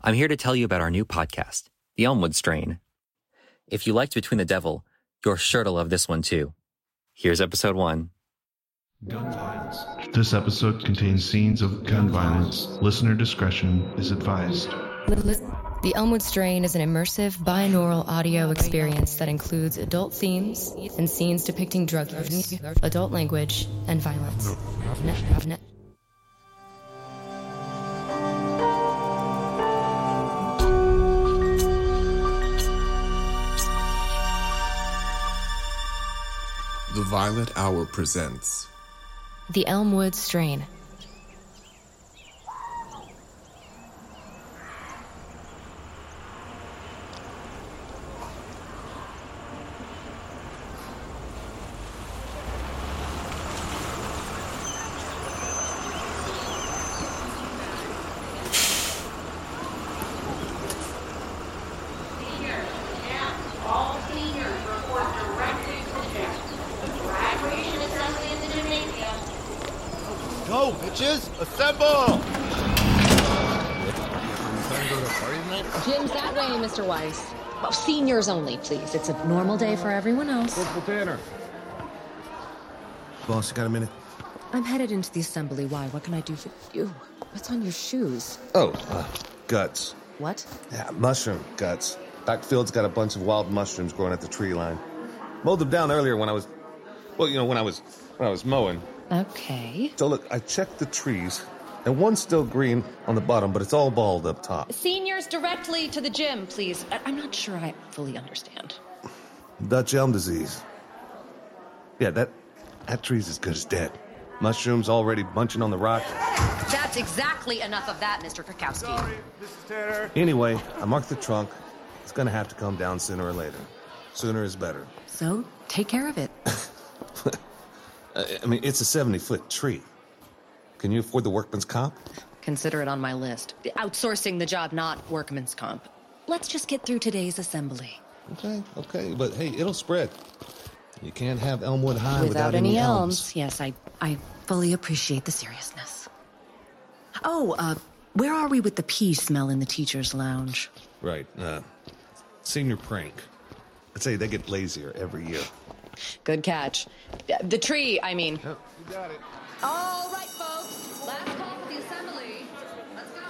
I'm here to tell you about our new podcast, The Elmwood Strain. If you liked Between the Devil, you're sure to love this one too. Here's episode one. Gun violence. This episode contains scenes of gun violence. Listener discretion is advised. The Elmwood Strain is an immersive binaural audio experience that includes adult themes and scenes depicting drug use, adult language, and violence. The Violet Hour presents The Elmwood Strain. All seniors report directly to the gym. Graduation assembly in the gymnasium. Go, bitches! Assemble! Gym's that way, Mr. Weiss. Well, seniors only, please. It's a normal day for everyone else. Tanner. Boss, you got a minute? I'm headed into the assembly. Why? What can I do for you? What's on your shoes? Oh, uh, guts. What? Yeah, mushroom guts. Backfield's got a bunch of wild mushrooms growing at the tree line. Mowed them down earlier when I was, well, you know, when I was, when I was mowing. Okay. So look, I checked the trees, and one's still green on the bottom, but it's all bald up top. Seniors directly to the gym, please. I- I'm not sure I fully understand. Dutch elm disease. Yeah, that that tree's as good as dead. Mushrooms already bunching on the rock. That's exactly enough of that, Mr. Krakowski. Anyway, I marked the trunk. It's gonna have to come down sooner or later. Sooner is better. So, take care of it. I I mean, it's a 70 foot tree. Can you afford the workman's comp? Consider it on my list. Outsourcing the job, not workman's comp. Let's just get through today's assembly. Okay, okay, but hey, it'll spread. You can't have Elmwood High Without, without, any elms. elms. Yes, I, I fully appreciate the seriousness. Oh, uh, where are we with the pea smell in the teacher's lounge? Right, uh, senior prank. I'd say they get lazier every year. Good catch. The tree, I mean. Yep, you got it. All right, folks. Last call for the assembly. Let's go.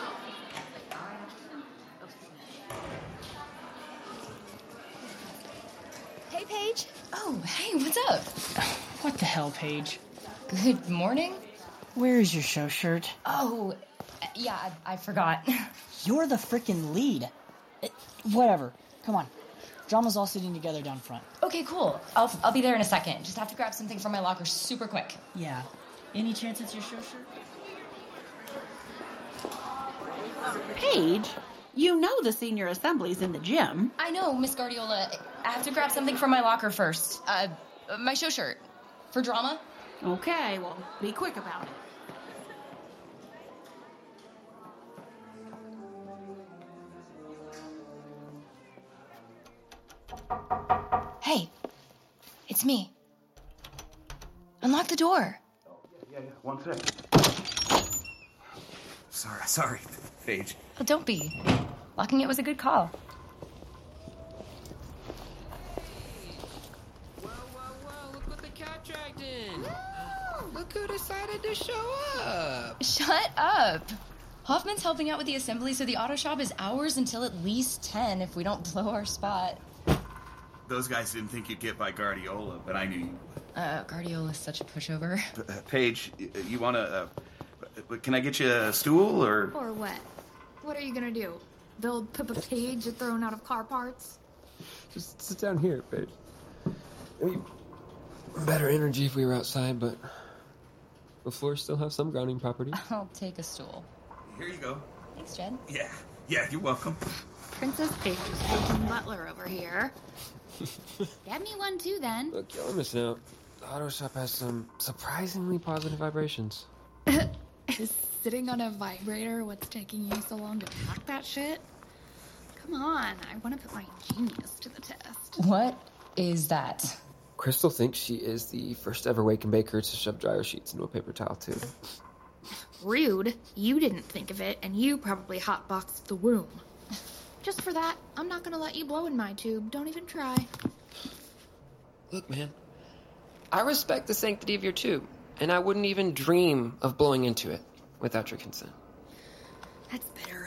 Hey, Paige. Oh, hey, what's up? What the hell, Paige? Good morning. Where is your show shirt? Oh, yeah, I, I forgot. You're the freaking lead. Eh, Whatever. Come on. Drama's all sitting together down front. Okay, cool. I'll, I'll be there in a second. Just have to grab something from my locker super quick. Yeah. Any chance it's your show shirt? Paige, you know the senior assembly's in the gym. I know, Miss Guardiola. I have to grab something from my locker first. Uh, my show shirt. For drama? Okay, well, be quick about it. Hey, it's me. Unlock the door. Oh, Yeah, yeah, one sec. Sorry, sorry, Paige. Oh, don't be. Locking it was a good call. Look what the cat dragged. Look who decided to show up. Shut up. Hoffman's helping out with the assembly, so the auto shop is ours until at least 10 if we don't blow our spot. Those guys didn't think you'd get by Guardiola, but I knew you. would. Uh, Guardiola's such a pushover. Uh, Paige, you want to? Uh, can I get you a stool or? Or what? What are you gonna do? Build Pippa Page thrown out of car parts? Just sit down here, babe. I mean, better energy if we were outside, but the floors still have some grounding property. I'll take a stool. Here you go. Thanks, Jed. Yeah, yeah, you're welcome. Princess Paige is freaking butler over here. Get me one too, then. Look, y'all are missing out. The auto shop has some surprisingly positive vibrations. Is sitting on a vibrator what's taking you so long to pack that shit? Come on, I want to put my genius to the test. What is that? Crystal thinks she is the first ever Waken Baker to shove dryer sheets into a paper towel tube. Rude. You didn't think of it, and you probably hotboxed the womb. Just for that, I'm not gonna let you blow in my tube. Don't even try. Look, man, I respect the sanctity of your tube, and I wouldn't even dream of blowing into it without your consent. That's better.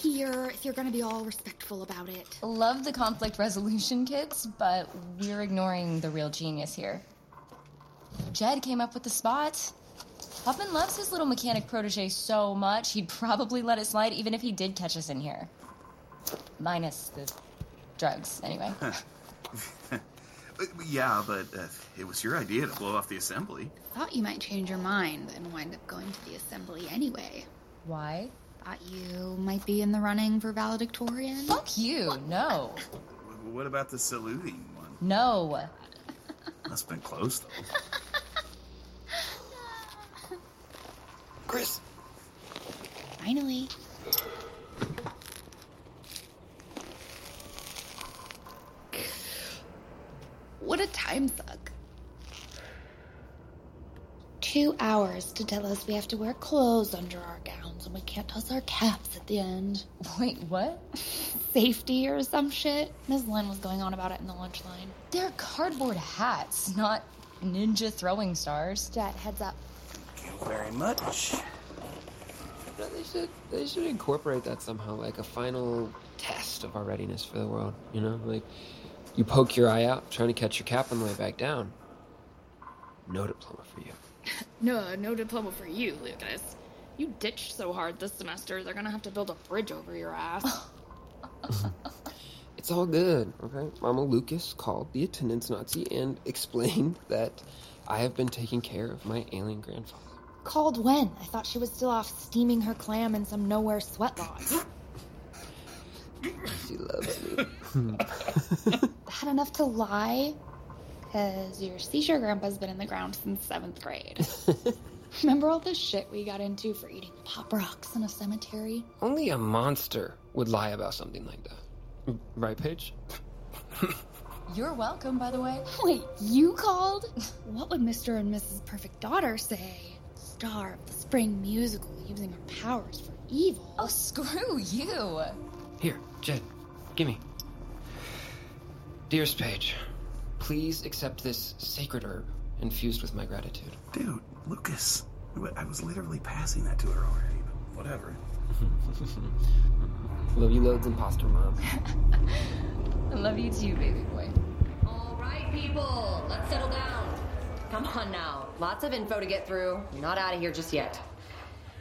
Here, if you're gonna be all respectful about it. Love the conflict resolution kits, but we're ignoring the real genius here. Jed came up with the spot. Hoffman loves his little mechanic protege so much, he'd probably let it slide even if he did catch us in here. Minus the drugs, anyway. yeah, but uh, it was your idea to blow off the assembly. Thought you might change your mind and wind up going to the assembly anyway. Why? Thought you might be in the running for valedictorian. Fuck you, no. What about the saluting one? No. That's been close though. Chris. Finally. What a time suck. Two hours to tell us we have to wear clothes under our gowns and we can't toss our caps at the end. Wait, what? Safety or some shit. Ms. Lynn was going on about it in the lunch line. They're cardboard hats, not ninja throwing stars. Jed, heads up. Thank you very much. You know, they should they should incorporate that somehow, like a final test of our readiness for the world. You know, like you poke your eye out trying to catch your cap on the way back down. No diploma for you. No, no diploma for you, Lucas. You ditched so hard this semester, they're gonna have to build a bridge over your ass. It's all good, okay? Mama Lucas called the attendance Nazi and explained that I have been taking care of my alien grandfather. Called when? I thought she was still off steaming her clam in some nowhere sweat lodge. She loves me. That enough to lie? Because your seashore grandpa's been in the ground since seventh grade. Remember all the shit we got into for eating pop rocks in a cemetery? Only a monster would lie about something like that. Right, Paige? You're welcome, by the way. Wait, you called? What would Mr. and Mrs. Perfect Daughter say? Star of the spring musical using her powers for evil. Oh, screw you. Here, Jed, gimme. Dearest Paige, please accept this sacred herb infused with my gratitude. Dude, Lucas. I was literally passing that to her already, but whatever. Love you loads, imposter mom. I love you too, baby boy. All right, people, let's settle down. Come on now. Lots of info to get through. You're not out of here just yet.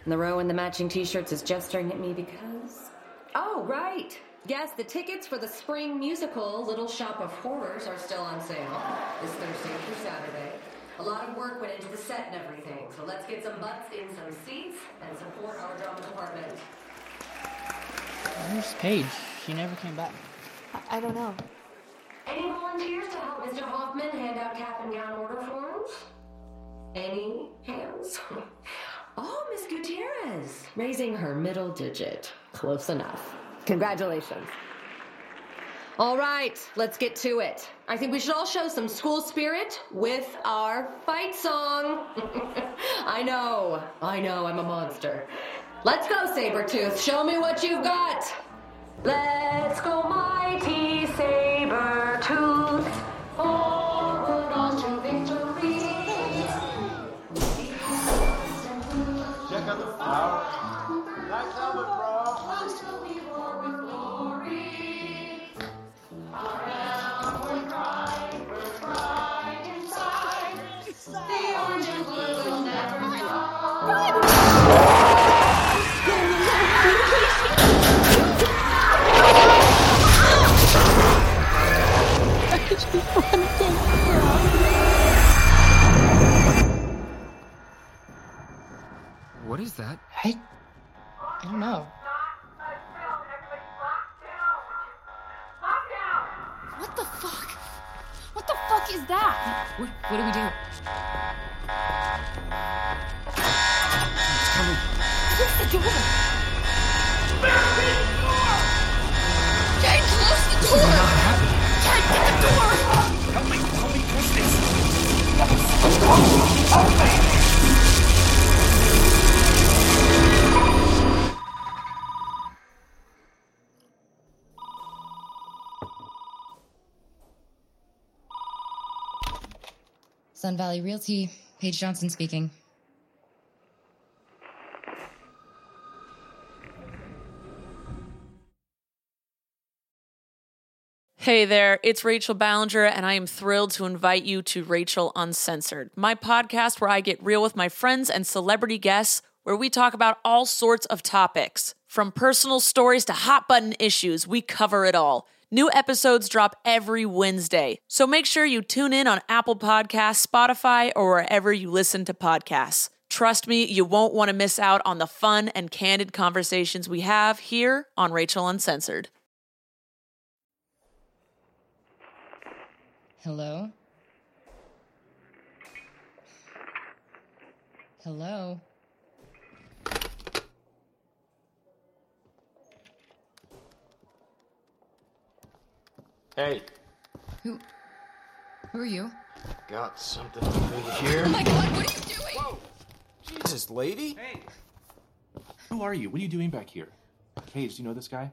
And the row in the matching t shirts is gesturing at me because. Oh, right. Yes, the tickets for the spring musical Little Shop of Horrors are still on sale this Thursday through Saturday. A lot of work went into the set and everything, so let's get some butts in some seats and support our drama department. Where's Paige? She never came back. I, I don't know. Any volunteers to help Mr. Hoffman hand out cap and gown order forms? Any hands? Oh, Miss Gutierrez, raising her middle digit. Close enough. Congratulations. All right, let's get to it. I think we should all show some school spirit with our fight song. I know, I know, I'm a monster. Let's go, Sabretooth. Show me what you've got. Let's go, mighty Sabretooth. that. I. I don't know. What the fuck? What the fuck is that? What, what do we do? It's coming. Close the door! Jane, close the door! We're. Jane, get the door! Help me, help me push this! Help me! Sun Valley Realty, Paige Johnson speaking. Hey there, it's Rachel Ballinger, and I am thrilled to invite you to Rachel Uncensored, my podcast where I get real with my friends and celebrity guests, where we talk about all sorts of topics. From personal stories to hot button issues, we cover it all. New episodes drop every Wednesday, so make sure you tune in on Apple Podcasts, Spotify, or wherever you listen to podcasts. Trust me, you won't want to miss out on the fun and candid conversations we have here on Rachel Uncensored. Hello? Hello? Hey, Who? Who are you? got something over here. Oh my god, what are you doing? Whoa. Jesus, lady. Hey. Who are you? What are you doing back here? Paige, do you know this guy?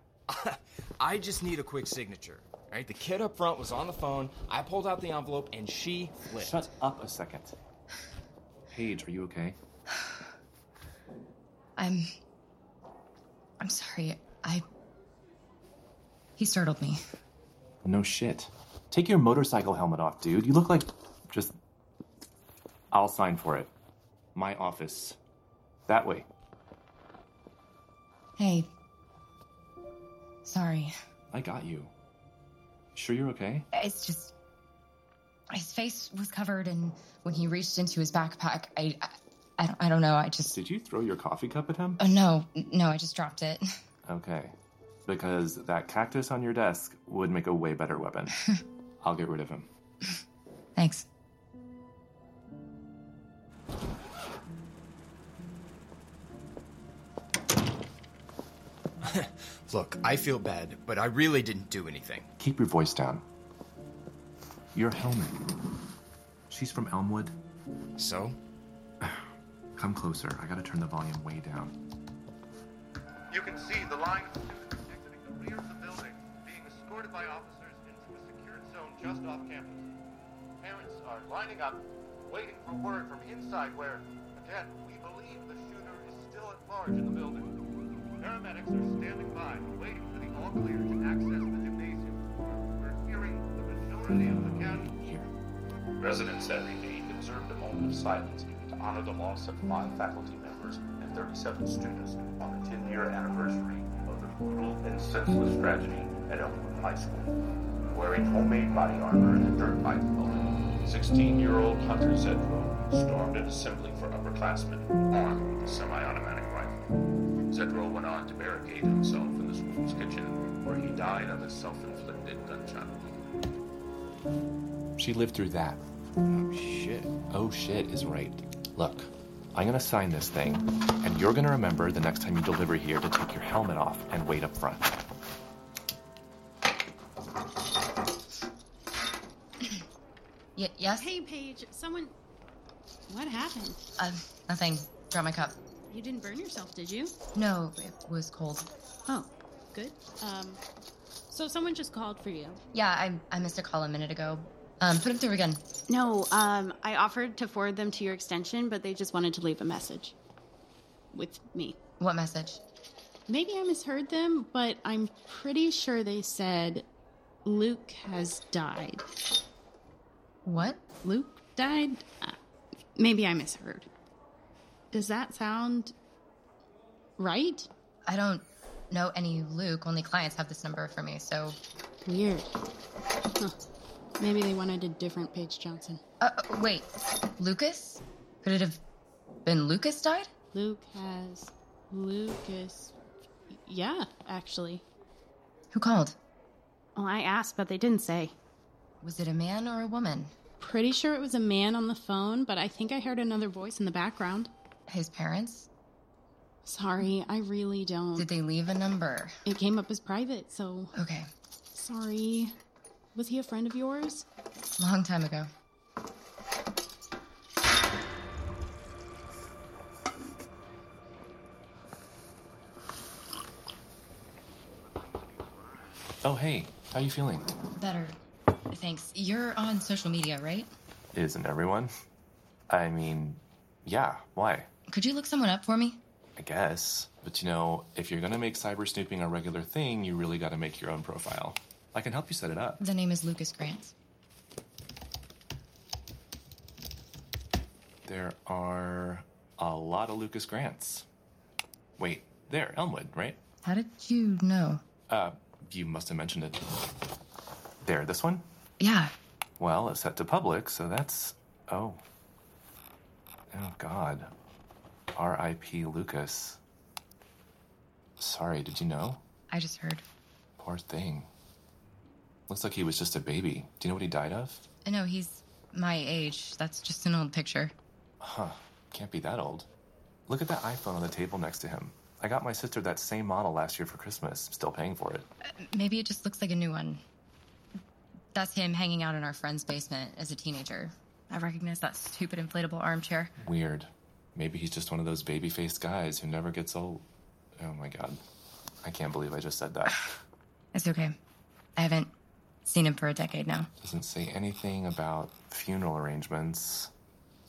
I just need a quick signature. Right? The kid up front was on the phone. I pulled out the envelope and she flipped. Shut up a second. Paige, are you okay? I'm. I'm sorry. I. He startled me. No shit. Take your motorcycle helmet off, dude. You look like just. I'll sign for it. My office. That way. Hey. Sorry. I got you. Sure you're okay? It's just. His face was covered, and when he reached into his backpack, I. I, I don't, I don't know. I just. Did you throw your coffee cup at him? Oh, no. No, I just dropped it. Okay. Because that cactus on your desk would make a way better weapon. I'll get rid of him. Thanks. Look, I feel bad, but I really didn't do anything. Keep your voice down. Your helmet. She's from Elmwood. So? Come closer. I gotta turn the volume way down. You can see the line just off campus. Parents are lining up, waiting for word from inside where, again, we believe the shooter is still at large in the building. Paramedics are standing by, waiting for the all clear to access the gymnasium. We're hearing the majority of the. Here. Residents at Redeemed observed a moment of silence to honor the loss of five faculty members and 37 students on the 10-year anniversary of the brutal and senseless tragedy at Elmwood High School. Wearing homemade body armor and a dirt bike helmet, 16-year-old Hunter Zedro stormed an assembly for upperclassmen armed with a semi-automatic rifle. Zedro went on to barricade himself in the school's kitchen, where he died of a self-inflicted gunshot wound. She lived through that. Oh, shit. Oh shit is right. Look, I'm gonna sign this thing, and you're gonna remember the next time you deliver here to take your helmet off and wait up front. Y- yes? Hey, Paige, someone. What happened? Um, nothing. Drop my cup. You didn't burn yourself, did you? No, it was cold. Oh, good. Um, so someone just called for you. Yeah, I, I missed a call a minute ago. Um, put him through again. No, um, I offered to forward them to your extension, but they just wanted to leave a message. With me. What message? Maybe I misheard them, but I'm pretty sure they said Luke has died. What? Luke died? Uh, maybe I misheard. Does that sound right? I don't know any Luke. Only clients have this number for me, so. Weird. Huh. Maybe they wanted a different Paige Johnson. Uh, uh, wait. Lucas? Could it have been Lucas died? Luke has. Lucas. Yeah, actually. Who called? Well, I asked, but they didn't say. Was it a man or a woman? pretty sure it was a man on the phone, but I think I heard another voice in the background. His parents? Sorry, I really don't. Did they leave a number? It came up as private, so. Okay. Sorry. Was he a friend of yours? Long time ago. Oh, hey, how are you feeling? Better. Thanks. You're on social media, right? Isn't everyone? I mean, yeah, why? Could you look someone up for me? I guess. But you know, if you're gonna make cyber snooping a regular thing, you really gotta make your own profile. I can help you set it up. The name is Lucas Grant. There are a lot of Lucas Grants. Wait, there, Elmwood, right? How did you know? Uh, you must have mentioned it. There, this one? Yeah. Well, it's set to public, so that's. Oh. Oh, God. R.I.P. Lucas. Sorry, did you know? I just heard. Poor thing. Looks like he was just a baby. Do you know what he died of? No, he's my age. That's just an old picture. Huh. Can't be that old. Look at that iPhone on the table next to him. I got my sister that same model last year for Christmas. Still paying for it. Uh, maybe it just looks like a new one. That's him hanging out in our friend's basement as a teenager. I recognize that stupid inflatable armchair. Weird. Maybe he's just one of those baby faced guys who never gets old. Oh my god. I can't believe I just said that. It's okay. I haven't seen him for a decade now. Doesn't say anything about funeral arrangements.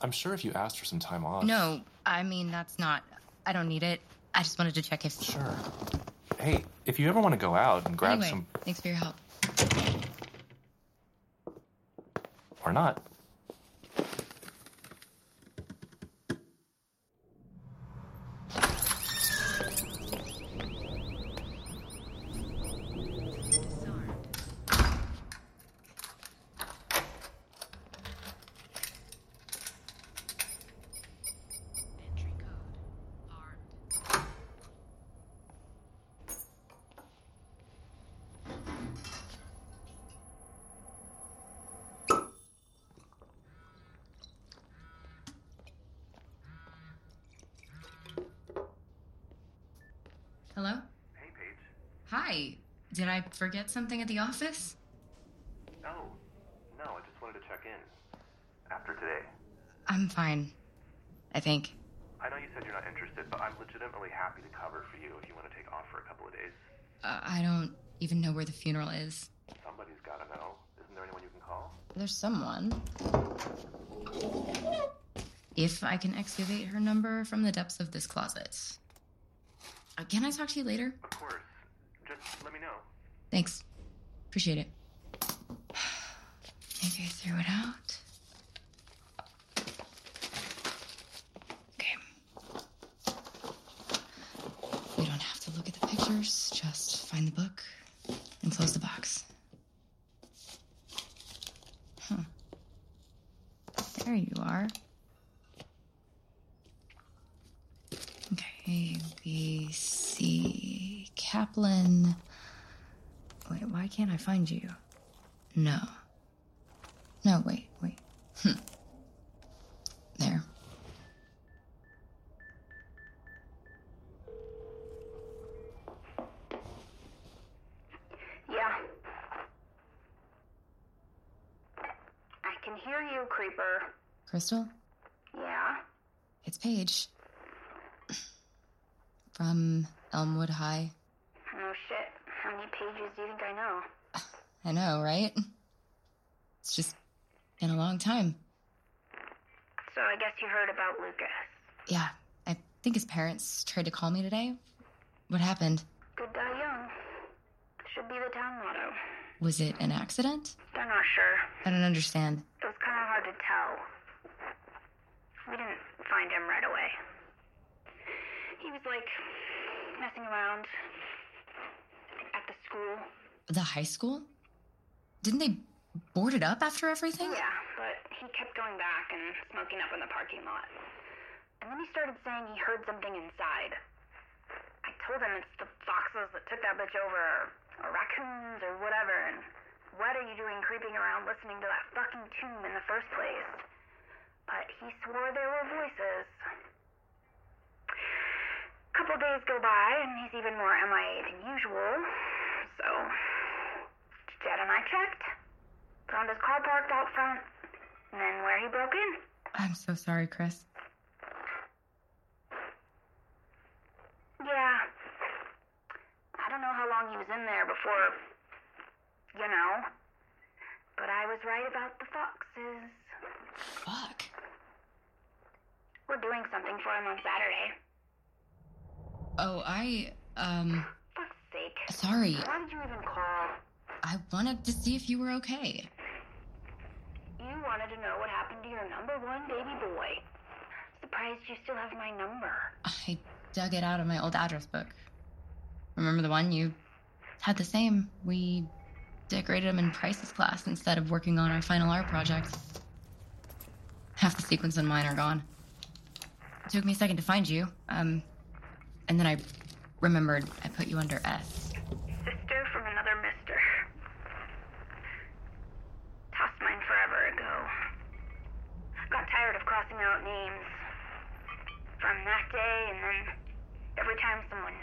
I'm sure if you asked for some time off. No, I mean, that's not. I don't need it. I just wanted to check if. Sure. Hey, if you ever want to go out and grab anyway, some. thanks for your help. Or not. Hello? Hey, Paige. Hi. Did I forget something at the office? No. No, I just wanted to check in. After today. I'm fine. I think. I know you said you're not interested, but I'm legitimately happy to cover for you if you want to take off for a couple of days. Uh, I don't even know where the funeral is. Somebody's gotta know. Isn't there anyone you can call? There's someone. If I can excavate her number from the depths of this closet. Uh, can I talk to you later? Of course. Just let me know. Thanks. Appreciate it. Maybe I threw it out. Okay. We don't have to look at the pictures, just find the book and close the box. Huh. There you are. Okay, B, C. Kaplan. Wait, why can't I find you? No. No, wait, wait. Hmm. There. Yeah. I can hear you, Creeper. Crystal? Yeah? It's Paige. From Elmwood High. Oh shit. How many pages do you think I know? I know, right? It's just been a long time. So I guess you heard about Lucas. Yeah, I think his parents tried to call me today. What happened? Good die young. Should be the town motto. Was it an accident? They're not sure. I don't understand. It was kind of hard to tell. We didn't find him right away. He was like messing around school. The high school? Didn't they board it up after everything? Yeah, but he kept going back and smoking up in the parking lot. And then he started saying he heard something inside. I told him it's the foxes that took that bitch over, or, raccoons, or whatever, and what are you doing creeping around listening to that fucking tomb in the first place? But he swore there were voices. A Couple days go by, and he's even more MIA than usual. So, Jed and I checked. Found his car parked out front, and then where he broke in. I'm so sorry, Chris. Yeah. I don't know how long he was in there before, you know. But I was right about the foxes. Fuck. We're doing something for him on Saturday. Oh, I, um, sake. sorry. Why did you even call? I wanted to see if you were okay. You wanted to know what happened to your number one baby boy. Surprised you still have my number. I dug it out of my old address book. Remember the one you had the same? We decorated them in Price's class instead of working on our final art project. Half the sequence in mine are gone. It took me a second to find you. Um, and then I remembered I put you under S. Sister from another mister. Tossed mine forever ago. Got tired of crossing out names. From that day, and then every time someone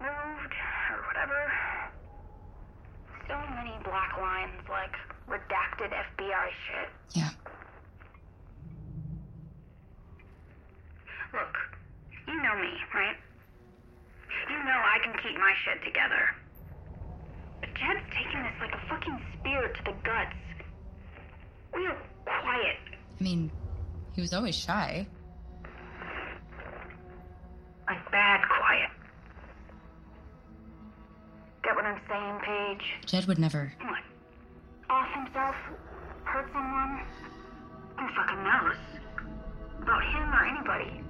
moved or whatever. So many black lines, like redacted FBI shit. Yeah. Look, you know me, right? You know I can keep my shit together. But Jed's taking this like a fucking spear to the guts. We are quiet. I mean, he was always shy. Like bad quiet. Get what I'm saying, Paige? Jed would never. What? Off himself? Hurt someone? Who fucking knows? About him or anybody.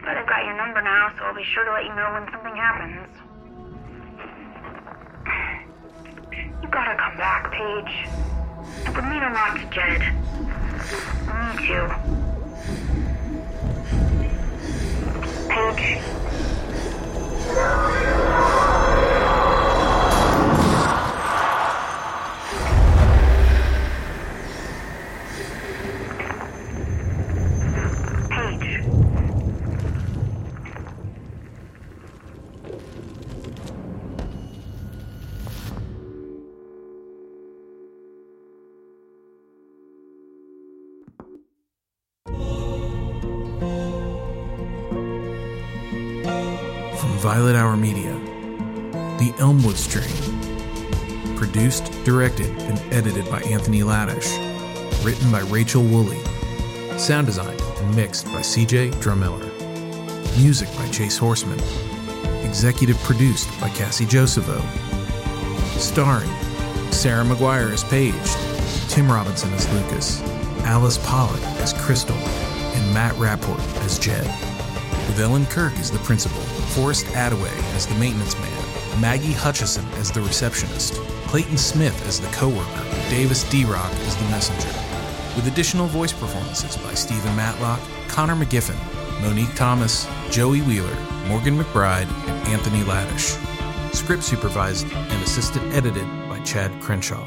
But I've got your number now, so I'll be sure to let you know when something happens. Gotta come back, Paige. It would mean a lot to Jed. Me too. Paige. Violet Hour Media, The Elmwood Strain. Produced, directed, and edited by Anthony Laddish. Written by Rachel Woolley. Sound designed and mixed by CJ Drummiller. Music by Chase Horseman. Executive produced by Cassie Josepho. Starring Sarah McGuire as Paige, Tim Robinson as Lucas, Alice Pollock as Crystal, and Matt Rapport as Jed with Ellen Kirk as the principal, Forrest Attaway as the maintenance man, Maggie Hutchison as the receptionist, Clayton Smith as the co-worker, Davis D. Rock as the messenger, with additional voice performances by Stephen Matlock, Connor McGiffin, Monique Thomas, Joey Wheeler, Morgan McBride, and Anthony Laddish. Script supervised and assisted edited by Chad Crenshaw.